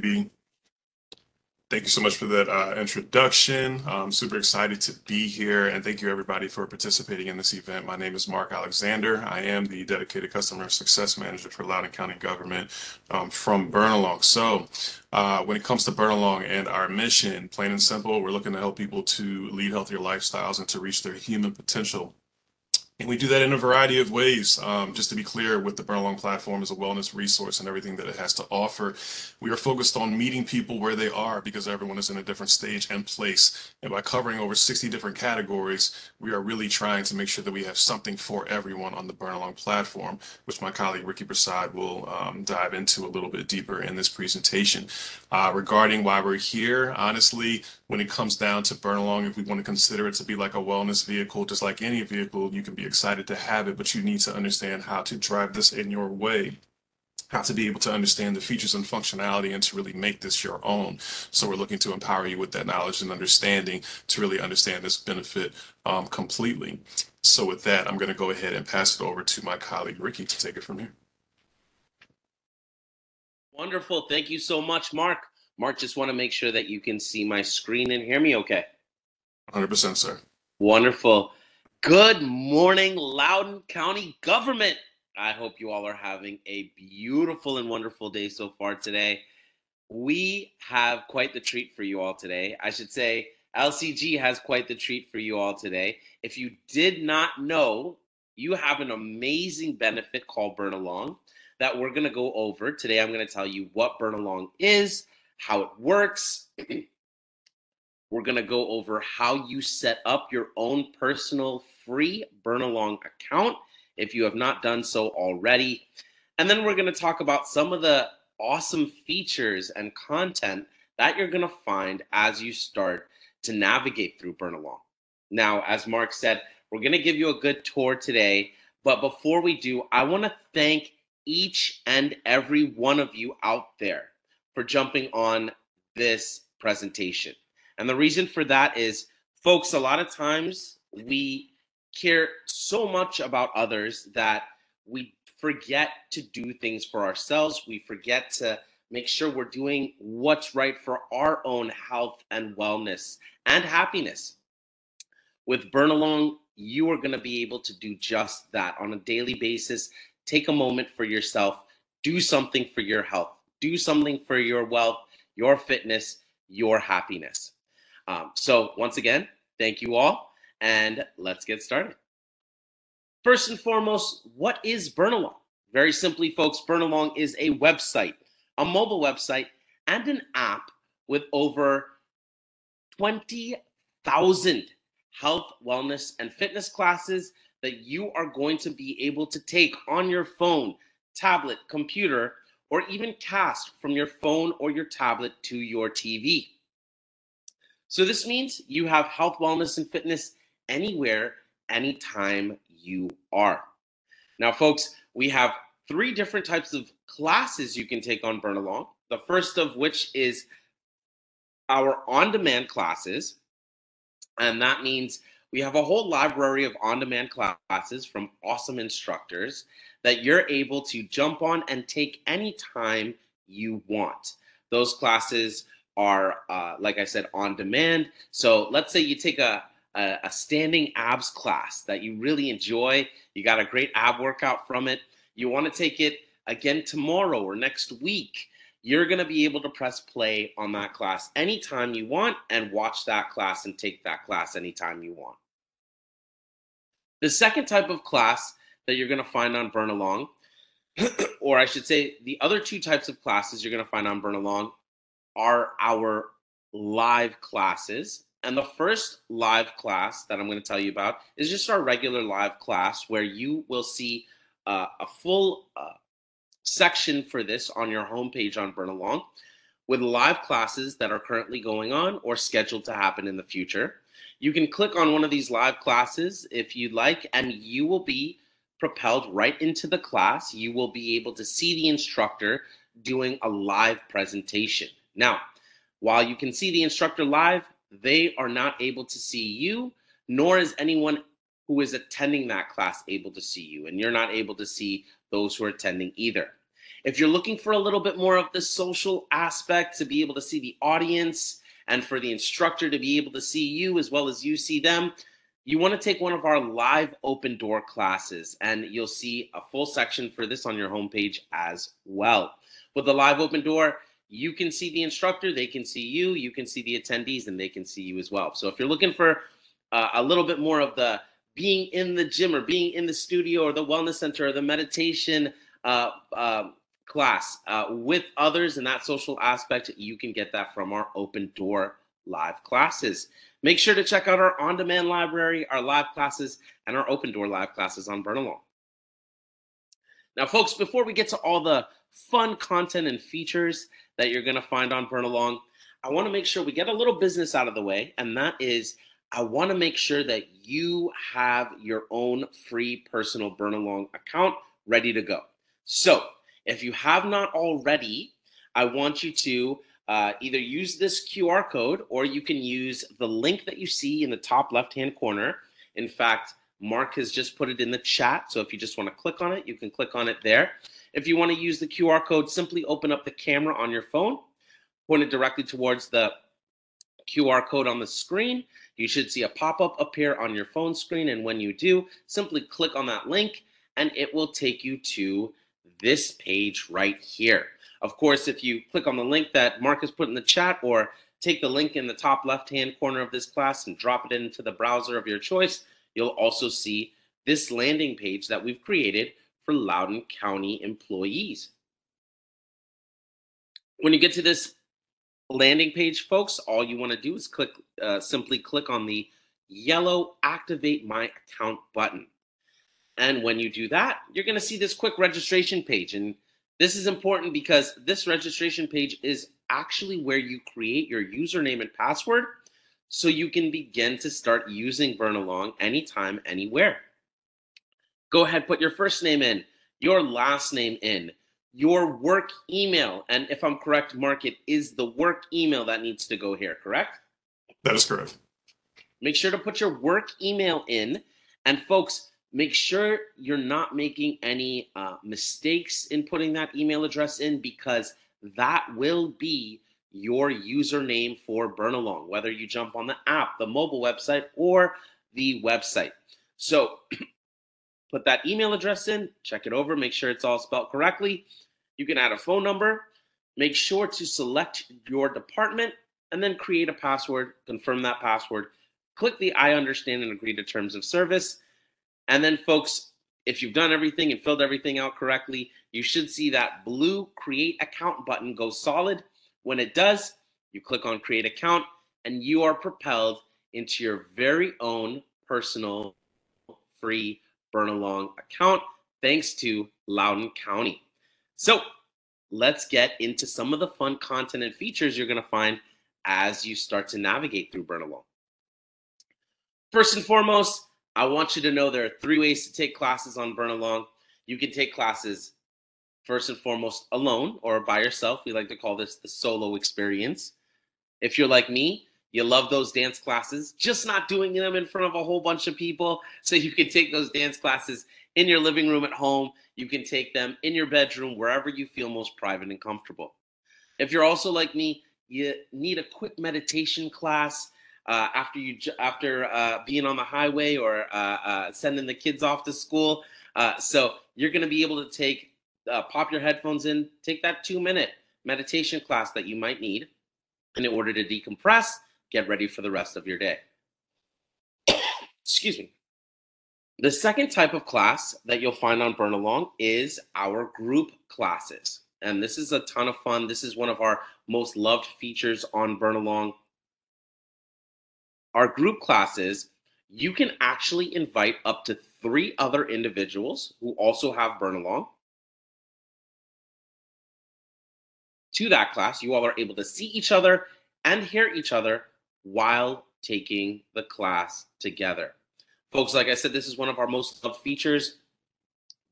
be. Thank you so much for that uh, introduction. I'm super excited to be here and thank you everybody for participating in this event. My name is Mark Alexander. I am the dedicated customer success manager for Loudoun County government um, from Burnalong. So uh, when it comes to Burnalong and our mission, plain and simple, we're looking to help people to lead healthier lifestyles and to reach their human potential. And we do that in a variety of ways. Um, just to be clear, with the Burnalong platform as a wellness resource and everything that it has to offer, we are focused on meeting people where they are because everyone is in a different stage and place. And by covering over 60 different categories, we are really trying to make sure that we have something for everyone on the Burnalong platform, which my colleague Ricky Prasad will um, dive into a little bit deeper in this presentation. Uh, regarding why we're here, honestly, when it comes down to Burnalong, if we want to consider it to be like a wellness vehicle, just like any vehicle, you can be excited to have it, but you need to understand how to drive this in your way how to be able to understand the features and functionality and to really make this your own. So we're looking to empower you with that knowledge and understanding to really understand this benefit um, completely. So with that, I'm going to go ahead and pass it over to my colleague Ricky to take it from here. Wonderful. Thank you so much, Mark. Mark, just want to make sure that you can see my screen and hear me okay. 100%, sir. Wonderful. Good morning, Loudoun County government. I hope you all are having a beautiful and wonderful day so far today. We have quite the treat for you all today. I should say, LCG has quite the treat for you all today. If you did not know, you have an amazing benefit called Burnalong that we're going to go over. Today, I'm going to tell you what Burnalong is, how it works. we're going to go over how you set up your own personal free Burnalong account if you have not done so already. And then we're going to talk about some of the awesome features and content that you're going to find as you start to navigate through Burnalong. Now, as Mark said, we're going to give you a good tour today. But before we do, I want to thank each and every one of you out there for jumping on this presentation. And the reason for that is, folks, a lot of times we care so much about others that we forget to do things for ourselves. We forget to make sure we're doing what's right for our own health and wellness and happiness. With Burnalong, you are going to be able to do just that on a daily basis. Take a moment for yourself, do something for your health, do something for your wealth, your fitness, your happiness. Um, so, once again, thank you all and let's get started. First and foremost, what is Burnalong? Very simply, folks, Burnalong is a website, a mobile website, and an app with over 20,000 health, wellness, and fitness classes that you are going to be able to take on your phone, tablet, computer, or even cast from your phone or your tablet to your TV. So, this means you have health, wellness, and fitness anywhere, anytime you are. Now, folks, we have three different types of classes you can take on Burnalong. The first of which is our on demand classes. And that means we have a whole library of on demand classes from awesome instructors that you're able to jump on and take anytime you want. Those classes are, uh, like I said, on demand. So let's say you take a a, a standing abs class that you really enjoy, you got a great ab workout from it, you want to take it again tomorrow or next week, you're going to be able to press play on that class anytime you want and watch that class and take that class anytime you want. The second type of class that you're going to find on Burnalong, or I should say, the other two types of classes you're going to find on Burnalong are our live classes and the first live class that I'm going to tell you about is just our regular live class where you will see uh, a full uh, section for this on your homepage on Burnalong with live classes that are currently going on or scheduled to happen in the future. You can click on one of these live classes if you'd like, and you will be propelled right into the class. You will be able to see the instructor doing a live presentation. Now, while you can see the instructor live, they are not able to see you, nor is anyone who is attending that class able to see you, and you're not able to see those who are attending either. If you're looking for a little bit more of the social aspect to be able to see the audience and for the instructor to be able to see you as well as you see them, you want to take one of our live open door classes, and you'll see a full section for this on your homepage as well. With the live open door, you can see the instructor, they can see you, you can see the attendees, and they can see you as well. So if you're looking for uh, a little bit more of the being in the gym or being in the studio or the wellness center or the meditation uh, uh, class uh, with others and that social aspect, you can get that from our open door live classes. Make sure to check out our on demand library, our live classes, and our open door live classes on Burnalong. Now, folks, before we get to all the fun content and features that you're going to find on Burnalong, I want to make sure we get a little business out of the way, and that is I want to make sure that you have your own free personal Burnalong account ready to go. So, if you have not already, I want you to uh, either use this QR code or you can use the link that you see in the top left hand corner. In fact, Mark has just put it in the chat. So if you just want to click on it, you can click on it there. If you want to use the QR code, simply open up the camera on your phone, point it directly towards the QR code on the screen. You should see a pop up appear on your phone screen. And when you do, simply click on that link and it will take you to this page right here. Of course, if you click on the link that Mark has put in the chat or take the link in the top left hand corner of this class and drop it into the browser of your choice, you'll also see this landing page that we've created for Loudoun County employees. When you get to this landing page, folks, all you want to do is click, uh, simply click on the yellow Activate My Account button. And when you do that, you're going to see this quick registration page. And this is important because this registration page is actually where you create your username and password so you can begin to start using Burnalong anytime, anywhere. Go ahead, put your first name in, your last name in, your work email. And if I'm correct, Mark, it is the work email that needs to go here, correct? That is correct. Make sure to put your work email in. And folks, make sure you're not making any uh, mistakes in putting that email address in because that will be your username for Burnalong, whether you jump on the app, the mobile website, or the website. So put that email address in, check it over, make sure it's all spelled correctly. You can add a phone number, make sure to select your department, and then create a password, confirm that password, click the I understand and agree to terms of service and then, folks, if you've done everything and filled everything out correctly, you should see that blue create account button go solid. When it does, you click on create account and you are propelled into your very own personal free Burnalong account thanks to Loudoun County. So let's get into some of the fun content and features you're going to find as you start to navigate through Burnalong. First and foremost, I want you to know there are three ways to take classes on Burnalong. You can take classes first and foremost alone or by yourself. We like to call this the solo experience. If you're like me, you love those dance classes, just not doing them in front of a whole bunch of people. So you can take those dance classes in your living room at home. You can take them in your bedroom, wherever you feel most private and comfortable. If you're also like me, you need a quick meditation class uh, after you after uh, being on the highway or uh, uh sending the kids off to school. Uh, so you're going to be able to take uh, pop your headphones in, take that two minute meditation class that you might need in order to decompress, get ready for the rest of your day. Excuse me. The second type of class that you'll find on Burnalong is our group classes. And this is a ton of fun. This is one of our most loved features on Burnalong our group classes, you can actually invite up to three other individuals who also have Burnalong to that class. You all are able to see each other and hear each other while taking the class together. Folks, like I said, this is one of our most loved features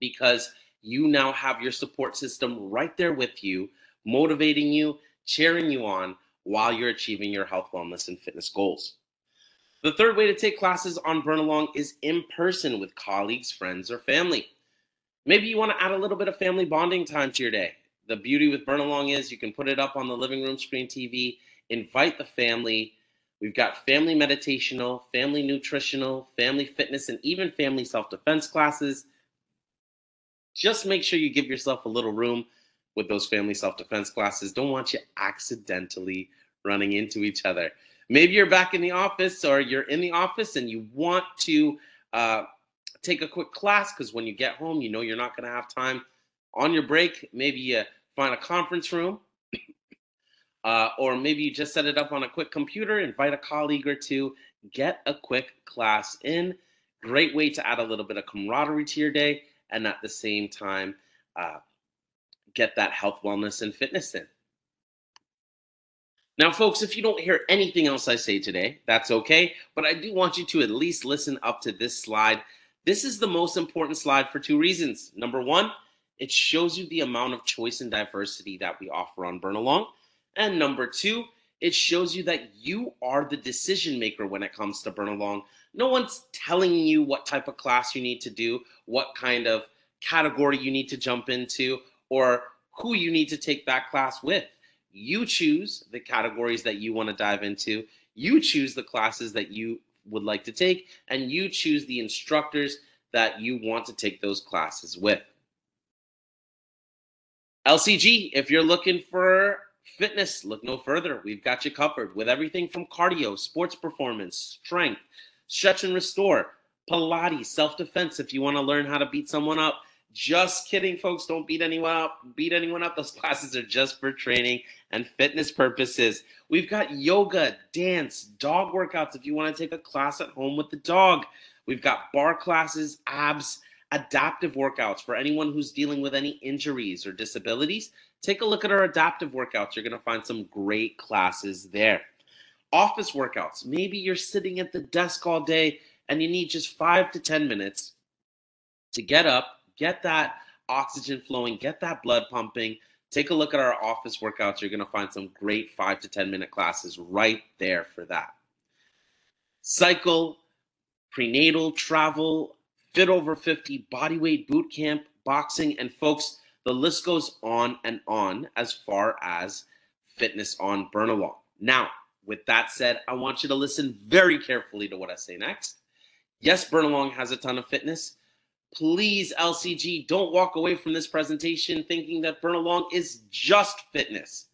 because you now have your support system right there with you, motivating you, cheering you on while you're achieving your health, wellness, and fitness goals. The third way to take classes on Burnalong is in person with colleagues, friends, or family. Maybe you want to add a little bit of family bonding time to your day. The beauty with Burnalong is you can put it up on the living room screen TV, invite the family. We've got family meditational, family nutritional, family fitness, and even family self defense classes. Just make sure you give yourself a little room with those family self defense classes. Don't want you accidentally running into each other. Maybe you're back in the office or you're in the office and you want to uh, take a quick class because when you get home, you know you're not going to have time on your break. Maybe you find a conference room. Uh, or maybe you just set it up on a quick computer, invite a colleague or two, get a quick class in. Great way to add a little bit of camaraderie to your day and at the same time uh, get that health, wellness, and fitness in. Now, folks, if you don't hear anything else I say today, that's okay. But I do want you to at least listen up to this slide. This is the most important slide for two reasons. Number one, it shows you the amount of choice and diversity that we offer on Burnalong. And number two, it shows you that you are the decision maker when it comes to Burnalong. No one's telling you what type of class you need to do, what kind of category you need to jump into, or who you need to take that class with. You choose the categories that you want to dive into. You choose the classes that you would like to take, and you choose the instructors that you want to take those classes with. LCG, if you're looking for fitness, look no further. We've got you covered with everything from cardio, sports performance, strength, stretch and restore, Pilates, self defense if you want to learn how to beat someone up, just kidding, folks. Don't beat anyone up. Beat anyone up. Those classes are just for training and fitness purposes. We've got yoga, dance, dog workouts if you want to take a class at home with the dog. We've got barre classes, abs, adaptive workouts for anyone who's dealing with any injuries or disabilities. Take a look at our adaptive workouts. You're going to find some great classes there. Office workouts. Maybe you're sitting at the desk all day and you need just five to 10 minutes to get up get that oxygen flowing, get that blood pumping. Take a look at our office workouts. You're going to find some great five to 10 minute classes right there for that. Cycle, prenatal, travel, fit over 50, bodyweight boot camp, boxing, and folks, the list goes on and on as far as fitness on Burnalong. Now, with that said, I want you to listen very carefully to what I say next. Yes, Burnalong has a ton of fitness, please, LCG, don't walk away from this presentation thinking that Burnalong is just fitness.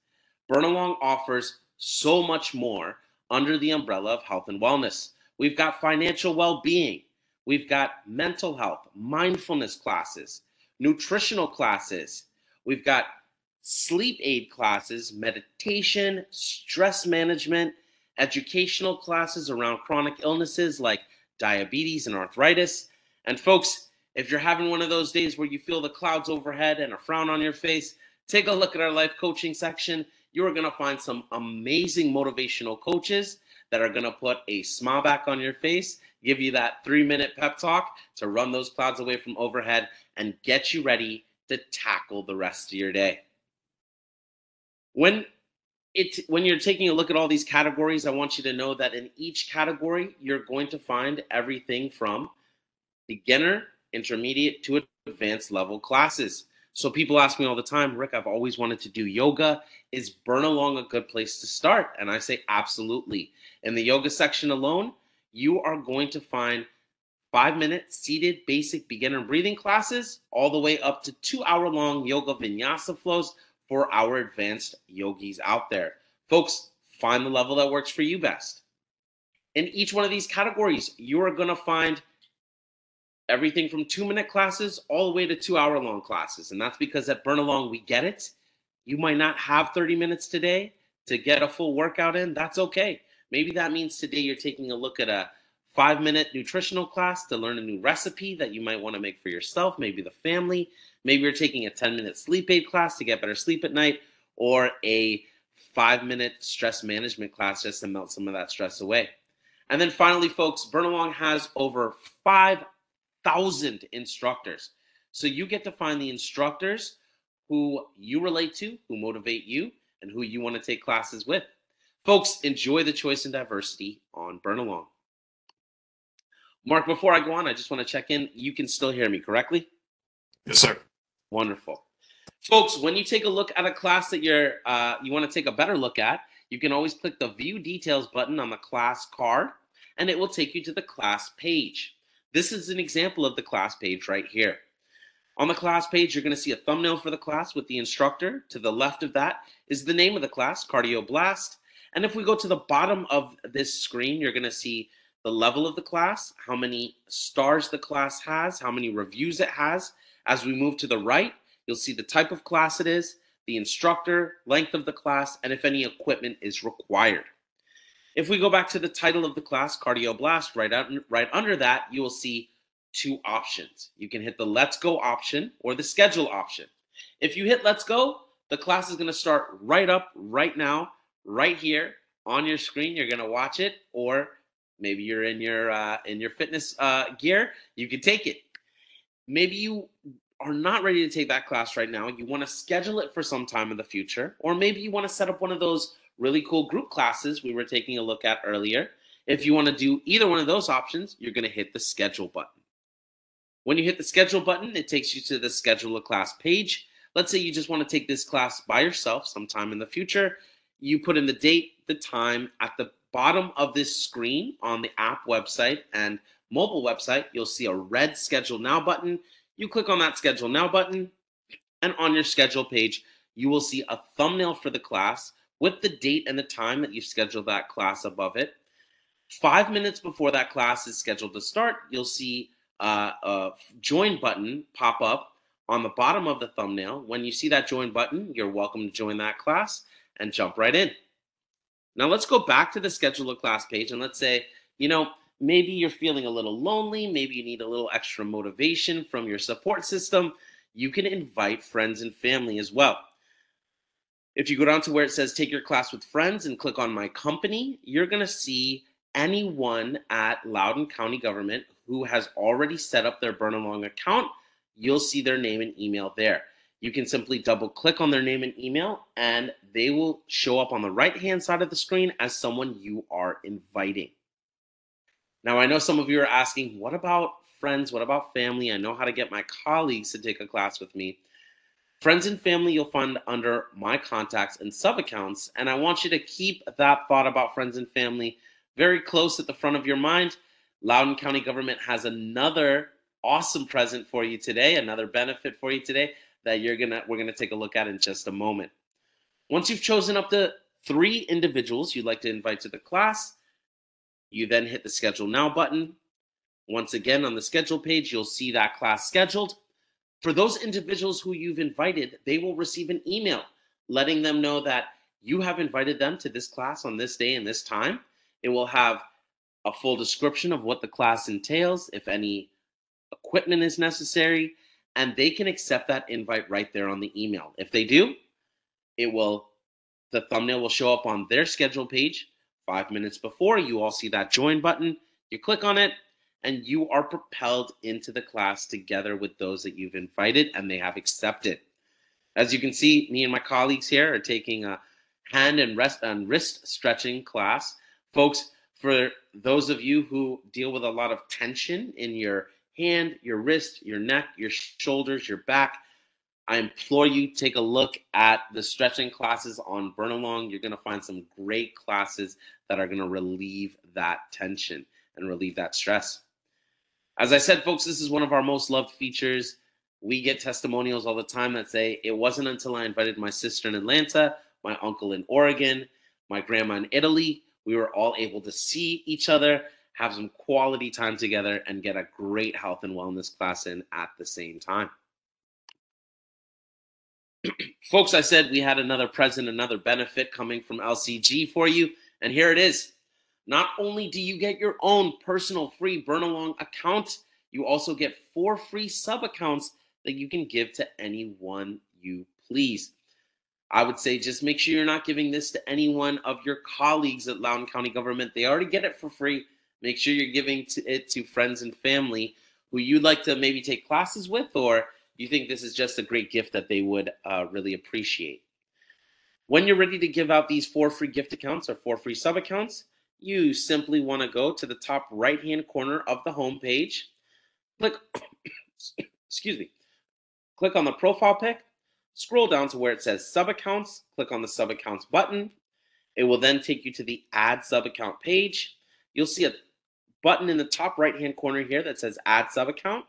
Burnalong offers so much more under the umbrella of health and wellness. We've got financial well being, we've got mental health, mindfulness classes, nutritional classes, we've got sleep aid classes, meditation, stress management, educational classes around chronic illnesses like diabetes and arthritis. And folks, if you're having one of those days where you feel the clouds overhead and a frown on your face, take a look at our life coaching section. You are going to find some amazing motivational coaches that are going to put a smile back on your face, give you that three minute pep talk to run those clouds away from overhead and get you ready to tackle the rest of your day. When it, when you're taking a look at all these categories, I want you to know that in each category, you're going to find everything from beginner intermediate to advanced level classes. So people ask me all the time, Rick, I've always wanted to do yoga. Is Burnalong a good place to start? And I say, absolutely. In the yoga section alone, you are going to find five minute seated basic beginner breathing classes, all the way up to two hour long yoga vinyasa flows for our advanced yogis out there. Folks, find the level that works for you best. In each one of these categories, you are going to find everything from two minute classes all the way to two hour long classes. And that's because at Burnalong, we get it. You might not have 30 minutes today to get a full workout in. That's okay. Maybe that means today you're taking a look at a five minute nutritional class to learn a new recipe that you might want to make for yourself, maybe the family. Maybe you're taking a 10 minute sleep aid class to get better sleep at night, or a five minute stress management class just to melt some of that stress away. And then finally, folks, Burnalong has over five thousand instructors. So you get to find the instructors who you relate to, who motivate you, and who you want to take classes with. Folks, enjoy the choice and diversity on Burnalong. Mark, before I go on, I just want to check in. You can still hear me correctly? Yes, sir. Wonderful. Folks, when you take a look at a class that you're uh, you want to take a better look at, you can always click the view details button on the class card and it will take you to the class page. This is an example of the class page right here. On the class page, you're going to see a thumbnail for the class with the instructor. To the left of that is the name of the class, Cardioblast. And if we go to the bottom of this screen, you're going to see the level of the class, how many stars the class has, how many reviews it has. As we move to the right, you'll see the type of class it is, the instructor, length of the class, and if any equipment is required. If we go back to the title of the class, Cardioblast, right, out, right under that, you will see two options. You can hit the Let's Go option or the Schedule option. If you hit Let's Go, the class is going to start right up, right now, right here on your screen. You're going to watch it, or maybe you're in your uh, in your fitness uh, gear. You can take it. Maybe you are not ready to take that class right now, you want to schedule it for some time in the future, or maybe you want to set up one of those really cool group classes we were taking a look at earlier. If you want to do either one of those options, you're going to hit the schedule button. When you hit the schedule button, it takes you to the schedule a class page. Let's say you just want to take this class by yourself sometime in the future. You put in the date, the time at the bottom of this screen on the app website and mobile website, you'll see a red schedule now button. You click on that schedule now button, and on your schedule page, you will see a thumbnail for the class with the date and the time that you've scheduled that class above it. Five minutes before that class is scheduled to start, you'll see uh, a join button pop up on the bottom of the thumbnail. When you see that join button, you're welcome to join that class and jump right in. Now let's go back to the schedule a class page and let's say, you know, maybe you're feeling a little lonely, maybe you need a little extra motivation from your support system, you can invite friends and family as well. If you go down to where it says take your class with friends and click on my company, you're going to see anyone at Loudoun County Government who has already set up their Burnalong account. You'll see their name and email there. You can simply double click on their name and email, and they will show up on the right hand side of the screen as someone you are inviting. Now, I know some of you are asking, what about friends? What about family? I know how to get my colleagues to take a class with me. Friends and family you'll find under my contacts and sub accounts. And I want you to keep that thought about friends and family very close at the front of your mind. Loudoun County government has another awesome present for you today, another benefit for you today that you're gonna we're gonna take a look at in just a moment. Once you've chosen up to three individuals you'd like to invite to the class, you then hit the schedule now button. Once again, on the schedule page, you'll see that class scheduled. For those individuals who you've invited, they will receive an email letting them know that you have invited them to this class on this day and this time. It will have a full description of what the class entails, if any equipment is necessary, and they can accept that invite right there on the email. If they do, it will the thumbnail will show up on their schedule page Five minutes before, you all see that join button. You click on it, and you are propelled into the class together with those that you've invited and they have accepted. As you can see, me and my colleagues here are taking a hand and rest and wrist stretching class. Folks, for those of you who deal with a lot of tension in your hand, your wrist, your neck, your shoulders, your back, I implore you take a look at the stretching classes on Burnalong. You're going to find some great classes that are going to relieve that tension and relieve that stress. As I said, folks, this is one of our most loved features. We get testimonials all the time that say it wasn't until I invited my sister in Atlanta, my uncle in Oregon, my grandma in Italy, we were all able to see each other, have some quality time together, and get a great health and wellness class in at the same time. Folks, I said we had another present, another benefit coming from LCG for you, and here it is. Not only do you get your own personal free Burnalong account, you also get four free sub accounts that you can give to anyone you please. I would say just make sure you're not giving this to any one of your colleagues at Loudoun County Government. They already get it for free. Make sure you're giving it to friends and family who you'd like to maybe take classes with or you think this is just a great gift that they would uh, really appreciate. When you're ready to give out these four free gift accounts or four free sub accounts, you simply want to go to the top right hand corner of the home page. Click, excuse me, Click on the profile pic, scroll down to where it says sub accounts, click on the sub accounts button. It will then take you to the add sub account page. You'll see a button in the top right hand corner here that says add sub account.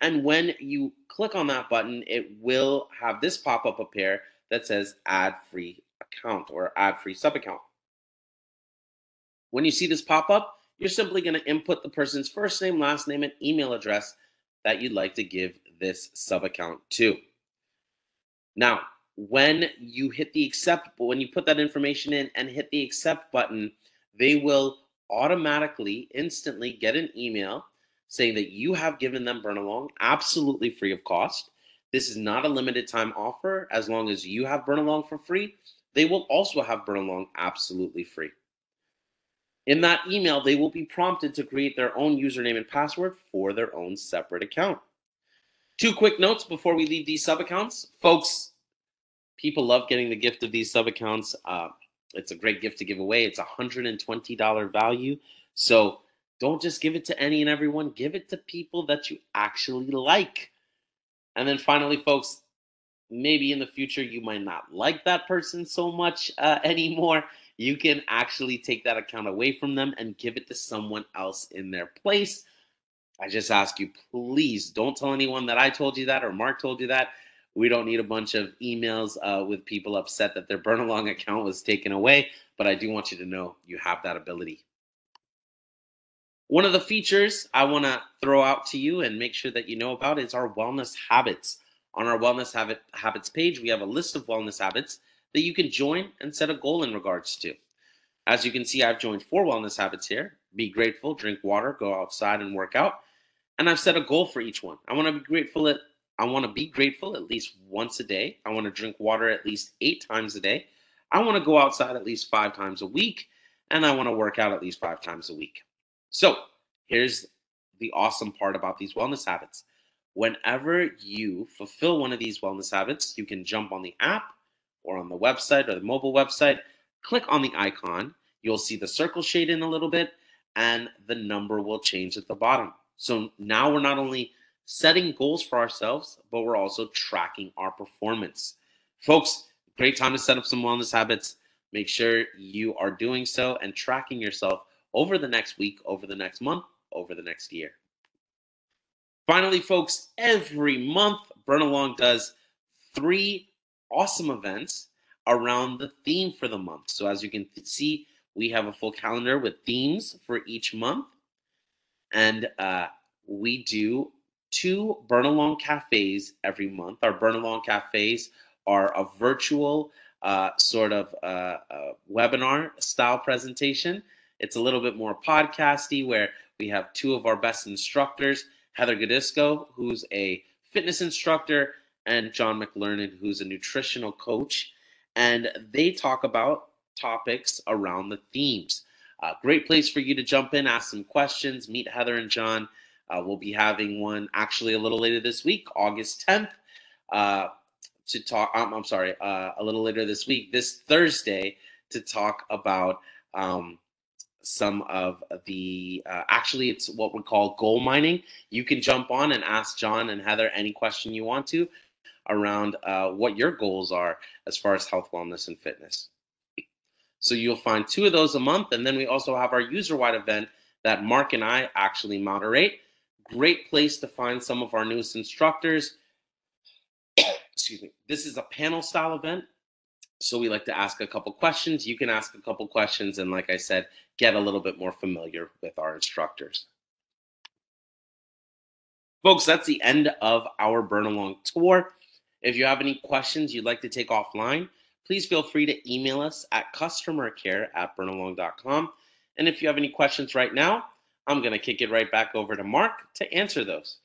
And when you click on that button, it will have this pop up appear that says add free account or add free sub account. When you see this pop up, you're simply going to input the person's first name, last name, and email address that you'd like to give this sub account to. Now, when you hit the accept, when you put that information in and hit the accept button, they will automatically, instantly get an email saying that you have given them Burnalong absolutely free of cost. This is not a limited time offer. As long as you have Burnalong for free, they will also have Burnalong absolutely free. In that email, they will be prompted to create their own username and password for their own separate account. Two quick notes before we leave these sub accounts. Folks, people love getting the gift of these sub accounts. Uh, it's a great gift to give away. It's a $120 value. So don't just give it to any and everyone, give it to people that you actually like. And then finally, folks, maybe in the future you might not like that person so much uh, anymore you can actually take that account away from them and give it to someone else in their place. I just ask you, please don't tell anyone that I told you that or Mark told you that. We don't need a bunch of emails uh, with people upset that their Burnalong account was taken away, but I do want you to know you have that ability. One of the features I want to throw out to you and make sure that you know about is our wellness habits. On our wellness habit habits page, we have a list of wellness habits that you can join and set a goal in regards to. As you can see, I've joined four wellness habits here be grateful, drink water, go outside and work out. And I've set a goal for each one. I want to be grateful at I want to be grateful at least once a day. I want to drink water at least eight times a day. I want to go outside at least five times a week. And I want to work out at least five times a week. So here's the awesome part about these wellness habits. Whenever you fulfill one of these wellness habits, you can jump on the app or on the website or the mobile website, click on the icon. You'll see the circle shade in a little bit and the number will change at the bottom. So now we're not only setting goals for ourselves, but we're also tracking our performance. Folks, great time to set up some wellness habits. Make sure you are doing so and tracking yourself over the next week, over the next month, over the next year. Finally, folks, every month, Burnalong does three awesome events around the theme for the month. So as you can see, we have a full calendar with themes for each month. And uh, we do two Burnalong cafes every month. Our Burnalong cafes are a virtual uh, sort of uh, uh, webinar style presentation. It's a little bit more podcasty where we have two of our best instructors, Heather Gadisco, who's a fitness instructor, and John McLernan, who's a nutritional coach. And they talk about topics around the themes. Uh, great place for you to jump in, ask some questions, meet Heather and John. Uh, we'll be having one actually a little later this week, August 10th, uh, to talk. Um, I'm sorry, uh, a little later this week, this Thursday, to talk about um, some of the uh, actually it's what we call goal mining you can jump on and ask john and heather any question you want to around uh, what your goals are as far as health, wellness, and fitness. So you'll find two of those a month. And then we also have our user wide event that Mark and I actually moderate. Great place to find some of our newest instructors. Excuse me. This is a panel style event. So we like to ask a couple questions. You can ask a couple questions. And like I said, get a little bit more familiar with our instructors. Folks, that's the end of our Burnalong tour. If you have any questions you'd like to take offline, please feel free to email us at customercare at burnalong.com. And if you have any questions right now, I'm going to kick it right back over to Mark to answer those.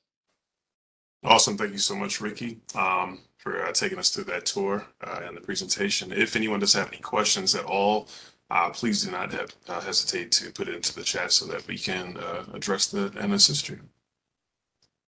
Awesome. Thank you so much, Ricky, um, for uh, taking us through that tour uh, and the presentation. If anyone does have any questions at all, uh, please do not have, uh, hesitate to put it into the chat so that we can uh, address that and assist you.